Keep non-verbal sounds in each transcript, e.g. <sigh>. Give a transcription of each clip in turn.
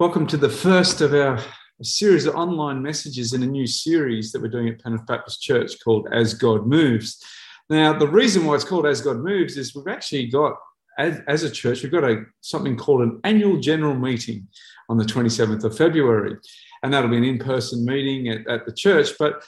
Welcome to the first of our series of online messages in a new series that we're doing at Penrith Baptist Church called As God Moves. Now, the reason why it's called As God Moves is we've actually got, as, as a church, we've got a something called an annual general meeting on the 27th of February. And that'll be an in person meeting at, at the church. But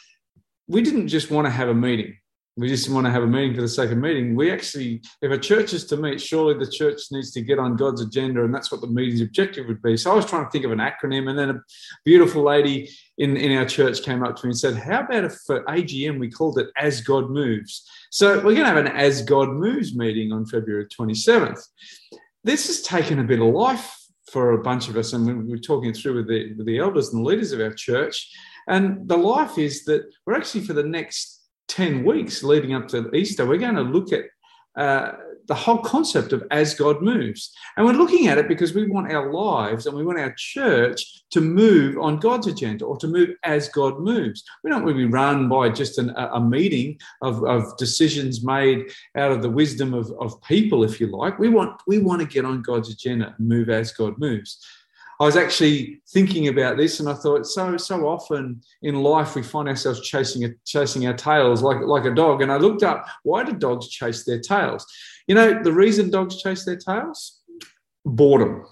we didn't just want to have a meeting we just want to have a meeting for the sake of meeting. We actually, if a church is to meet, surely the church needs to get on God's agenda, and that's what the meeting's objective would be. So I was trying to think of an acronym, and then a beautiful lady in, in our church came up to me and said, How about if for AGM we called it As God Moves? So we're going to have an As God Moves meeting on February 27th. This has taken a bit of life for a bunch of us, and we were talking through with the, with the elders and the leaders of our church. And the life is that we're actually for the next 10 weeks leading up to Easter, we're going to look at uh, the whole concept of as God moves. And we're looking at it because we want our lives and we want our church to move on God's agenda or to move as God moves. We don't want to be run by just an, a meeting of, of decisions made out of the wisdom of, of people, if you like. We want, we want to get on God's agenda and move as God moves. I was actually thinking about this, and I thought so so often in life we find ourselves chasing a, chasing our tails like like a dog. And I looked up why do dogs chase their tails? You know the reason dogs chase their tails? Boredom.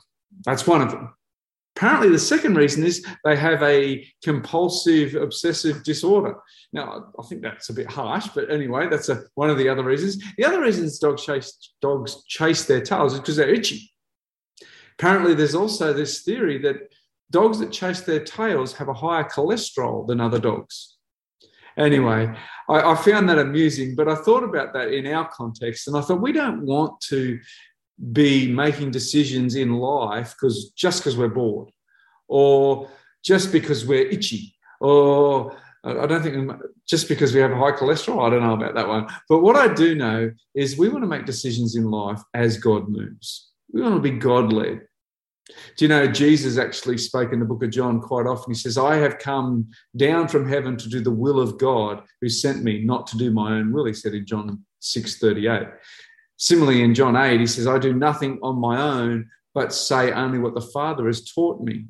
That's one of them. Apparently, the second reason is they have a compulsive obsessive disorder. Now, I think that's a bit harsh, but anyway, that's a, one of the other reasons. The other reasons dogs chase dogs chase their tails is because they're itchy. Apparently, there's also this theory that dogs that chase their tails have a higher cholesterol than other dogs. Anyway, I, I, found that amusing, but I thought about that in our context, and I thought we don't want to be making decisions in life because just because we're bored, or just because we're itchy, or I don't think just because we have high cholesterol. I don't know about that one, but what I do know is we want to make decisions in life as God moves. We want to be God led. Do you know Jesus actually spoke in the book of John quite often? He says, I have come down from heaven to do the will of God who sent me, not to do my own will, he said in John 6 38. Similarly, in John 8, he says, I do nothing on my own, but say only what the Father has taught me.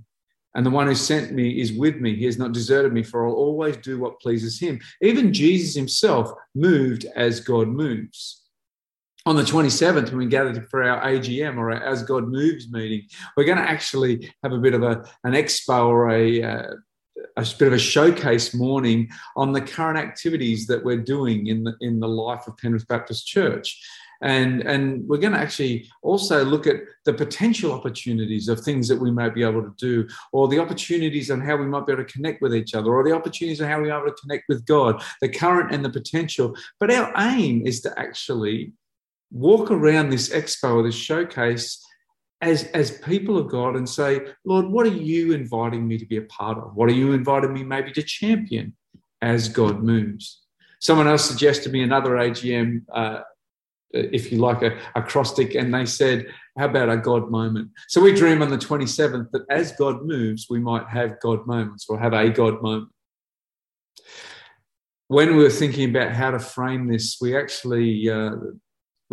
And the one who sent me is with me. He has not deserted me, for I'll always do what pleases him. Even Jesus himself moved as God moves on the 27th, when we gather for our AGM or our As God Moves meeting, we're going to actually have a bit of a, an expo or a, uh, a bit of a showcase morning on the current activities that we're doing in the, in the life of Penrith Baptist Church. And, and we're going to actually also look at the potential opportunities of things that we might be able to do, or the opportunities on how we might be able to connect with each other, or the opportunities on how we are able to connect with God, the current and the potential. But our aim is to actually walk around this expo or this showcase as, as people of God and say, Lord, what are you inviting me to be a part of? What are you inviting me maybe to champion as God moves? Someone else suggested me another AGM, uh, if you like, a acrostic, and they said, How about a God moment? So we dream on the 27th that as God moves, we might have God moments or have a God moment. When we were thinking about how to frame this, we actually, uh,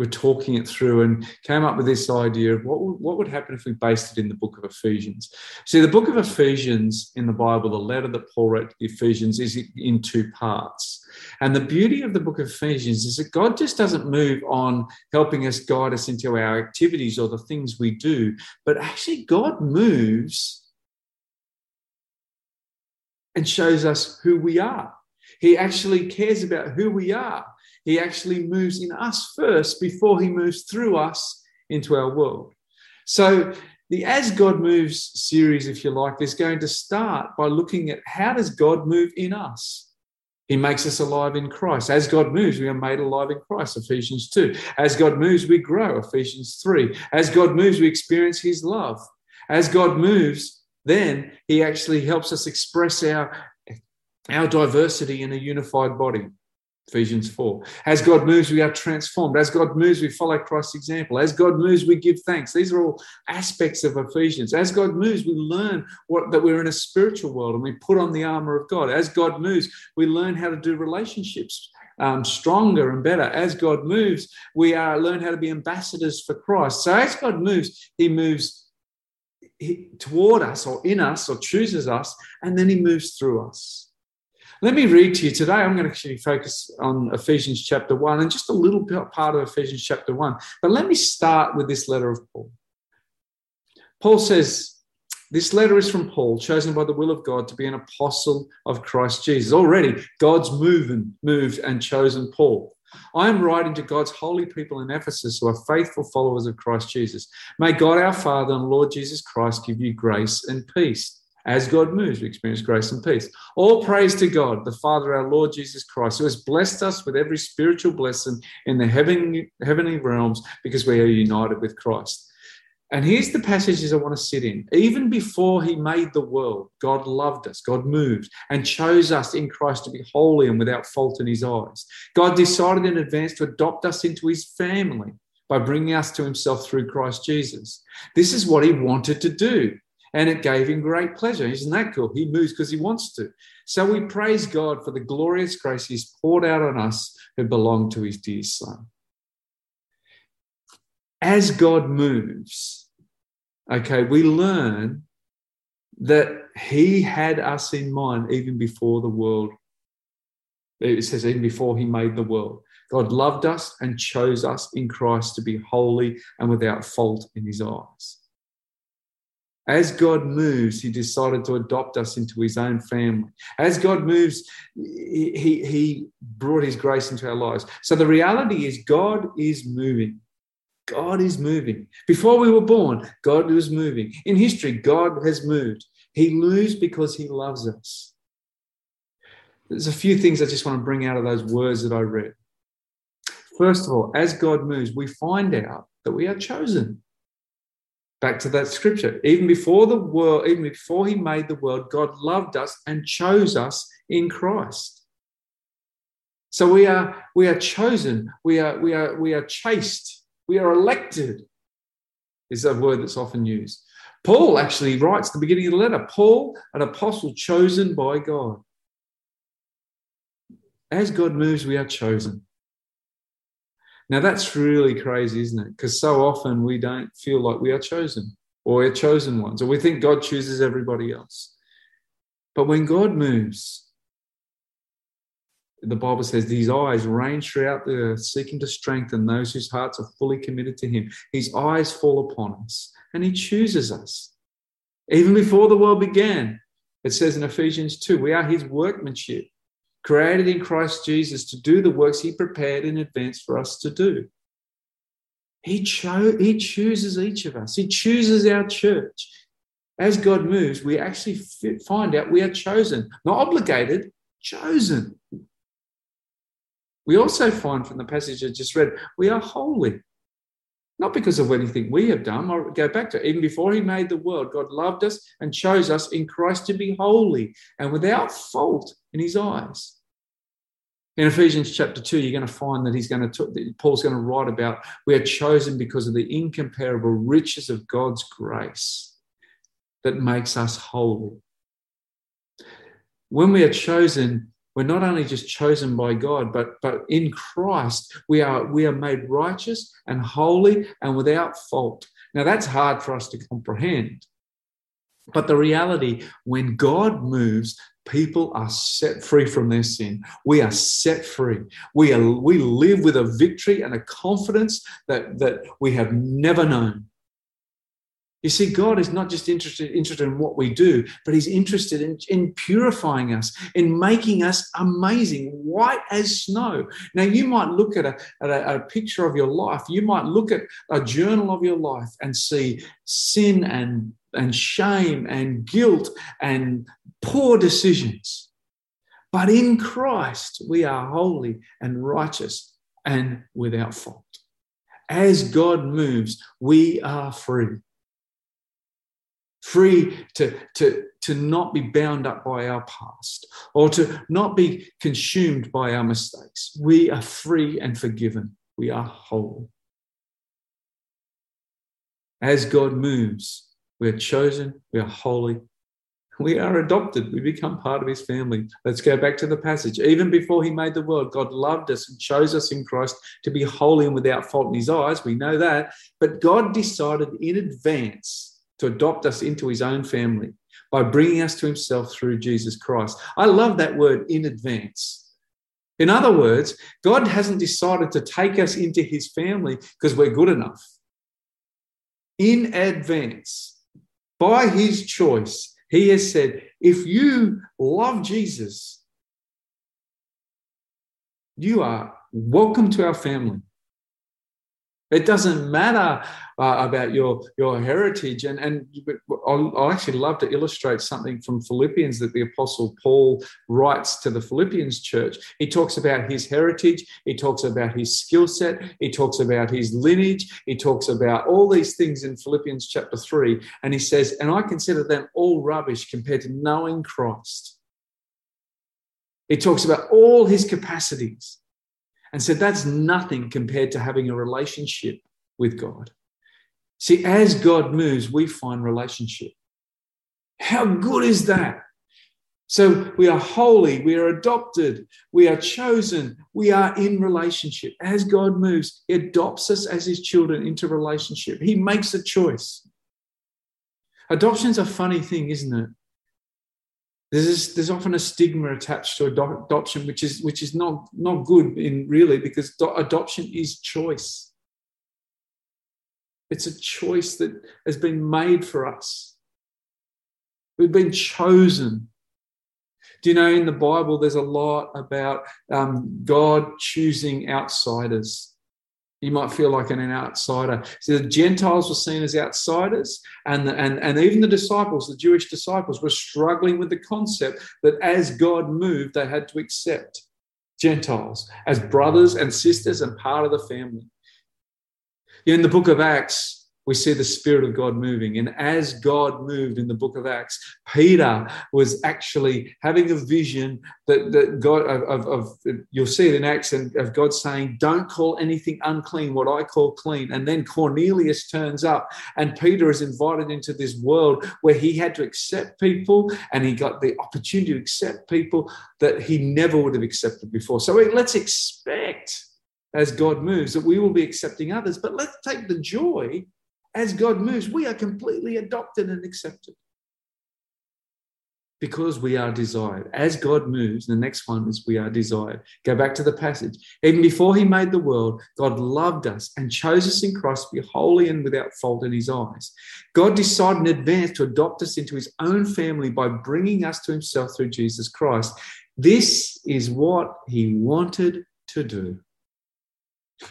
were talking it through and came up with this idea of what, what would happen if we based it in the book of Ephesians. See, the book of Ephesians in the Bible, the letter that Paul wrote to the Ephesians, is in two parts. And the beauty of the book of Ephesians is that God just doesn't move on helping us guide us into our activities or the things we do, but actually, God moves and shows us who we are. He actually cares about who we are. He actually moves in us first before he moves through us into our world. So the As God Moves series, if you like, is going to start by looking at how does God move in us? He makes us alive in Christ. As God moves, we are made alive in Christ, Ephesians 2. As God moves, we grow, Ephesians 3. As God moves, we experience his love. As God moves, then he actually helps us express our, our diversity in a unified body, Ephesians 4. As God moves, we are transformed. As God moves, we follow Christ's example. As God moves, we give thanks. These are all aspects of Ephesians. As God moves, we learn what, that we're in a spiritual world and we put on the armor of God. As God moves, we learn how to do relationships um, stronger and better. As God moves, we are learn how to be ambassadors for Christ. So as God moves, He moves toward us or in us or chooses us, and then he moves through us. Let me read to you today. I'm going to actually focus on Ephesians chapter 1 and just a little part of Ephesians chapter 1. But let me start with this letter of Paul. Paul says, This letter is from Paul, chosen by the will of God to be an apostle of Christ Jesus. Already, God's moving, moved and chosen Paul. I am writing to God's holy people in Ephesus who are faithful followers of Christ Jesus. May God our Father and Lord Jesus Christ give you grace and peace. As God moves, we experience grace and peace. All praise to God, the Father, our Lord Jesus Christ, who has blessed us with every spiritual blessing in the heavenly, heavenly realms because we are united with Christ. And here's the passages I want to sit in. Even before he made the world, God loved us, God moved and chose us in Christ to be holy and without fault in his eyes. God decided in advance to adopt us into his family by bringing us to himself through Christ Jesus. This is what he wanted to do. And it gave him great pleasure. Isn't that cool? He moves because he wants to. So we praise God for the glorious grace he's poured out on us who belong to his dear son. As God moves, okay, we learn that he had us in mind even before the world. It says, even before he made the world. God loved us and chose us in Christ to be holy and without fault in his eyes. As God moves, he decided to adopt us into his own family. As God moves, he, he brought his grace into our lives. So the reality is, God is moving. God is moving. Before we were born, God was moving. In history, God has moved. He moves because he loves us. There's a few things I just want to bring out of those words that I read. First of all, as God moves, we find out that we are chosen. Back to that scripture. Even before the world, even before he made the world, God loved us and chose us in Christ. So we are we are chosen, we are we are we are chaste, we are elected, is a word that's often used. Paul actually writes the beginning of the letter Paul, an apostle chosen by God. As God moves, we are chosen. Now, that's really crazy, isn't it? Because so often we don't feel like we are chosen or we're chosen ones, or we think God chooses everybody else. But when God moves, the Bible says these eyes range throughout the earth, seeking to strengthen those whose hearts are fully committed to Him. His eyes fall upon us, and He chooses us. Even before the world began, it says in Ephesians 2 we are His workmanship, created in Christ Jesus to do the works He prepared in advance for us to do. He, cho- he chooses each of us, He chooses our church. As God moves, we actually find out we are chosen, not obligated, chosen. We also find from the passage I just read, we are holy. Not because of anything we have done. I'll go back to. Even before he made the world, God loved us and chose us in Christ to be holy and without fault in his eyes. In Ephesians chapter 2, you're going to find that he's going to Paul's going to write about we are chosen because of the incomparable riches of God's grace that makes us holy. When we are chosen, we're not only just chosen by God, but, but in Christ, we are, we are made righteous and holy and without fault. Now, that's hard for us to comprehend. But the reality, when God moves, people are set free from their sin. We are set free. We, are, we live with a victory and a confidence that, that we have never known. You see, God is not just interested, interested in what we do, but He's interested in, in purifying us, in making us amazing, white as snow. Now, you might look at a, at a, a picture of your life, you might look at a journal of your life and see sin and, and shame and guilt and poor decisions. But in Christ, we are holy and righteous and without fault. As God moves, we are free free to, to, to not be bound up by our past or to not be consumed by our mistakes. We are free and forgiven. We are whole. As God moves, we are chosen, we are holy, we are adopted. We become part of his family. Let's go back to the passage. Even before he made the world, God loved us and chose us in Christ to be holy and without fault in his eyes. We know that. But God decided in advance to adopt us into his own family by bringing us to himself through Jesus Christ. I love that word in advance. In other words, God hasn't decided to take us into his family because we're good enough. In advance, by his choice, he has said, if you love Jesus, you are welcome to our family. It doesn't matter uh, about your, your heritage. And, and I actually love to illustrate something from Philippians that the Apostle Paul writes to the Philippians church. He talks about his heritage, he talks about his skill set, he talks about his lineage, he talks about all these things in Philippians chapter 3. And he says, And I consider them all rubbish compared to knowing Christ. He talks about all his capacities and said that's nothing compared to having a relationship with God. See, as God moves, we find relationship. How good is that? So we are holy, we are adopted, we are chosen, we are in relationship. As God moves, He adopts us as His children into relationship. He makes a choice. Adoption's a funny thing, isn't it? There's there's often a stigma attached to adoption, which is which is not not good in really because adoption is choice. It's a choice that has been made for us. We've been chosen. Do you know in the Bible there's a lot about um, God choosing outsiders? You might feel like an outsider. So the Gentiles were seen as outsiders, and, the, and, and even the disciples, the Jewish disciples, were struggling with the concept that as God moved, they had to accept Gentiles as brothers and sisters and part of the family. In the book of Acts, we see the Spirit of God moving. And as God moved in the book of Acts, Peter was actually having a vision that, that God, of, of, of, you'll see it in Acts, and of God saying, Don't call anything unclean what I call clean. And then Cornelius turns up, and Peter is invited into this world where he had to accept people, and he got the opportunity to accept people that he never would have accepted before. So let's expect as God moves that we will be accepting others, but let's take the joy as God moves, we are completely adopted and accepted because we are desired. As God moves, the next one is we are desired. Go back to the passage. Even before he made the world, God loved us and chose us in Christ to be holy and without fault in his eyes. God decided in advance to adopt us into his own family by bringing us to himself through Jesus Christ. This is what he wanted to do. <laughs>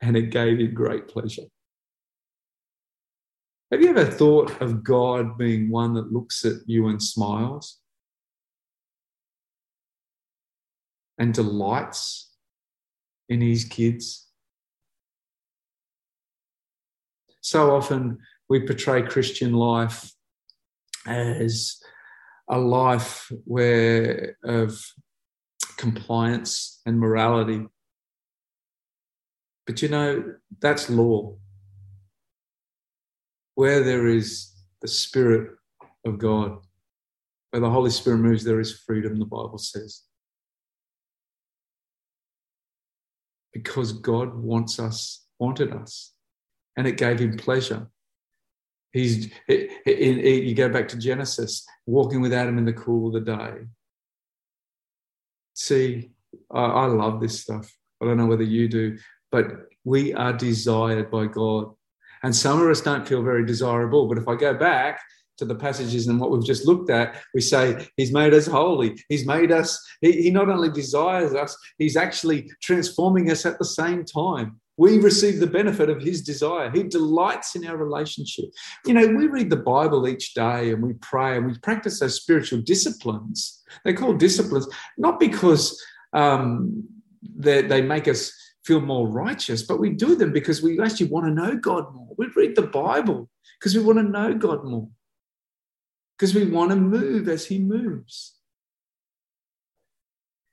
and it gave him great pleasure. Have you ever thought of God being one that looks at you and smiles and delights in his kids? So often we portray Christian life as a life where of compliance and morality. But you know, that's law where there is the Spirit of God, where the Holy Spirit moves, there is freedom, the Bible says. Because God wants us, wanted us, and it gave him pleasure. He's, you go back to Genesis, walking with Adam in the cool of the day. See, I, I love this stuff. I don't know whether you do, but we are desired by God and some of us don't feel very desirable. But if I go back to the passages and what we've just looked at, we say he's made us holy. He's made us, he, he not only desires us, he's actually transforming us at the same time. We receive the benefit of his desire. He delights in our relationship. You know, we read the Bible each day and we pray and we practice those spiritual disciplines. They're called disciplines, not because um, they make us feel more righteous, but we do them because we actually want to know God more. We read the Bible because we want to know God more, because we want to move as He moves.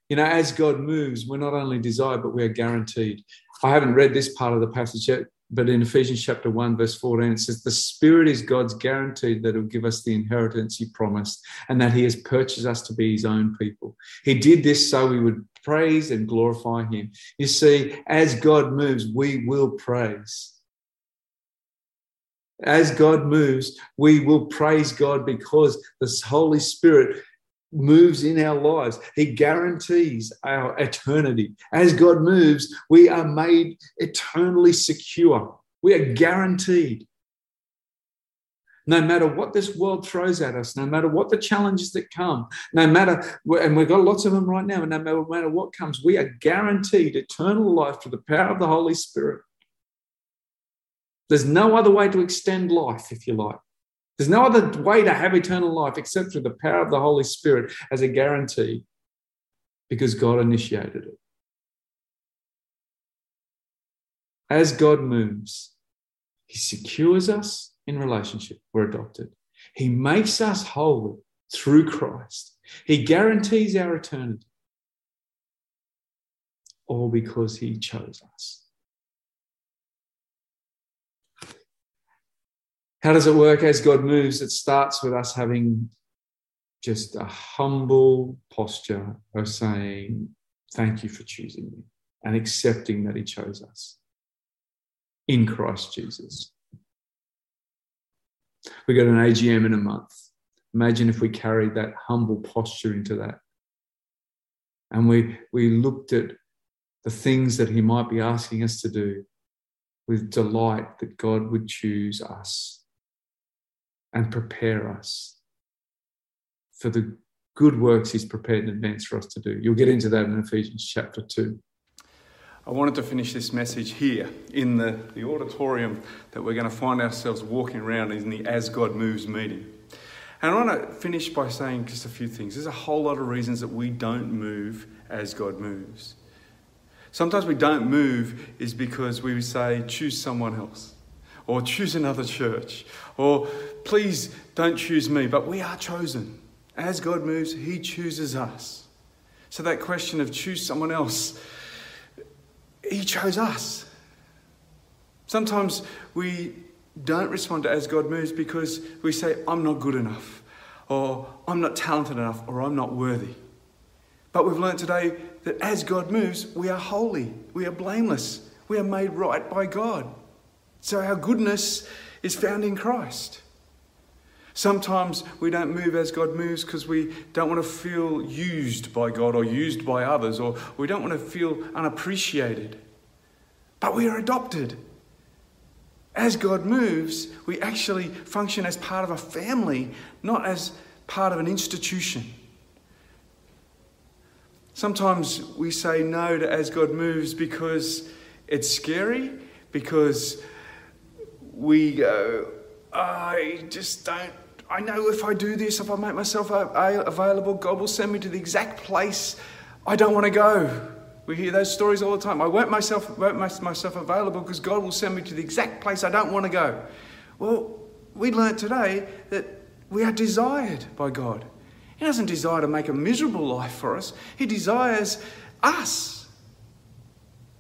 You know, as God moves, we're not only desired, but we are guaranteed. I haven't read this part of the passage yet, but in Ephesians chapter 1, verse 14, it says, The Spirit is God's guarantee that He'll give us the inheritance He promised and that He has purchased us to be His own people. He did this so we would praise and glorify Him. You see, as God moves, we will praise. As God moves, we will praise God because the Holy Spirit moves in our lives. He guarantees our eternity. As God moves, we are made eternally secure. We are guaranteed. No matter what this world throws at us, no matter what the challenges that come, no matter, and we've got lots of them right now, and no matter what comes, we are guaranteed eternal life through the power of the Holy Spirit. There's no other way to extend life, if you like. There's no other way to have eternal life except through the power of the Holy Spirit as a guarantee because God initiated it. As God moves, He secures us in relationship. We're adopted. He makes us holy through Christ. He guarantees our eternity, all because He chose us. How does it work as God moves? It starts with us having just a humble posture of saying, Thank you for choosing me and accepting that He chose us in Christ Jesus. We got an AGM in a month. Imagine if we carried that humble posture into that. And we, we looked at the things that He might be asking us to do with delight that God would choose us and prepare us for the good works he's prepared in advance for us to do. You'll get into that in Ephesians chapter 2. I wanted to finish this message here in the, the auditorium that we're going to find ourselves walking around in the As God Moves meeting. And I want to finish by saying just a few things. There's a whole lot of reasons that we don't move as God moves. Sometimes we don't move is because we say, choose someone else or choose another church, or please don't choose me, but we are chosen. As God moves, He chooses us. So that question of choose someone else, He chose us. Sometimes we don't respond to as God moves because we say, I'm not good enough, or I'm not talented enough, or I'm not worthy. But we've learned today that as God moves, we are holy, we are blameless, we are made right by God. So our goodness is found in Christ. Sometimes we don't move as God moves because we don't want to feel used by God or used by others, or we don't want to feel unappreciated. But we are adopted. As God moves, we actually function as part of a family, not as part of an institution. Sometimes we say no to as God moves because it's scary, because we go, I just don't, I know if I do this, if I make myself available, God will send me to the exact place I don't want to go. We hear those stories all the time. I won't myself, won't make myself available because God will send me to the exact place I don't want to go. Well, we learnt today that we are desired by God. He doesn't desire to make a miserable life for us, He desires us.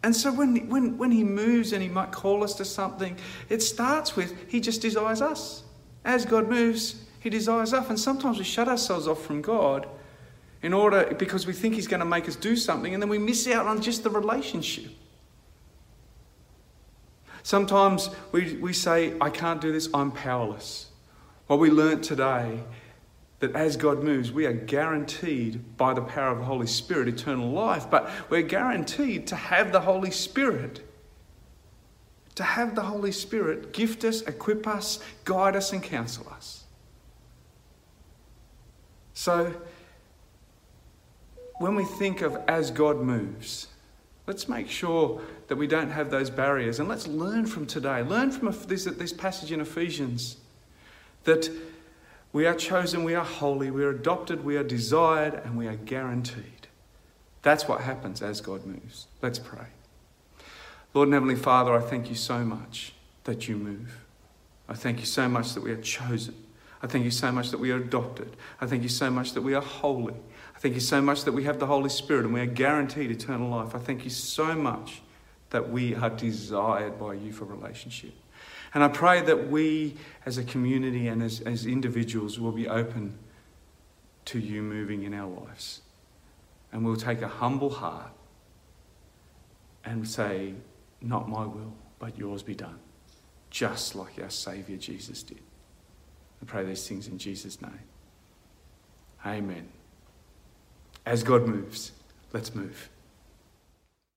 And so when, when, when he moves and he might call us to something, it starts with he just desires us. As God moves, he desires us. And sometimes we shut ourselves off from God in order because we think he's going to make us do something and then we miss out on just the relationship. Sometimes we, we say, I can't do this, I'm powerless. What we learnt today that as God moves, we are guaranteed by the power of the Holy Spirit eternal life, but we're guaranteed to have the Holy Spirit. To have the Holy Spirit gift us, equip us, guide us, and counsel us. So, when we think of as God moves, let's make sure that we don't have those barriers and let's learn from today. Learn from this, this passage in Ephesians that we are chosen, we are holy, we are adopted, we are desired, and we are guaranteed. That's what happens as God moves. Let's pray. Lord and Heavenly Father, I thank you so much that you move. I thank you so much that we are chosen. I thank you so much that we are adopted. I thank you so much that we are holy. I thank you so much that we have the Holy Spirit and we are guaranteed eternal life. I thank you so much that we are desired by you for relationship. And I pray that we as a community and as, as individuals will be open to you moving in our lives. And we'll take a humble heart and say, Not my will, but yours be done. just like our Saviour Jesus did. I pray these things in Jesus' name. Amen. As God moves, let's move.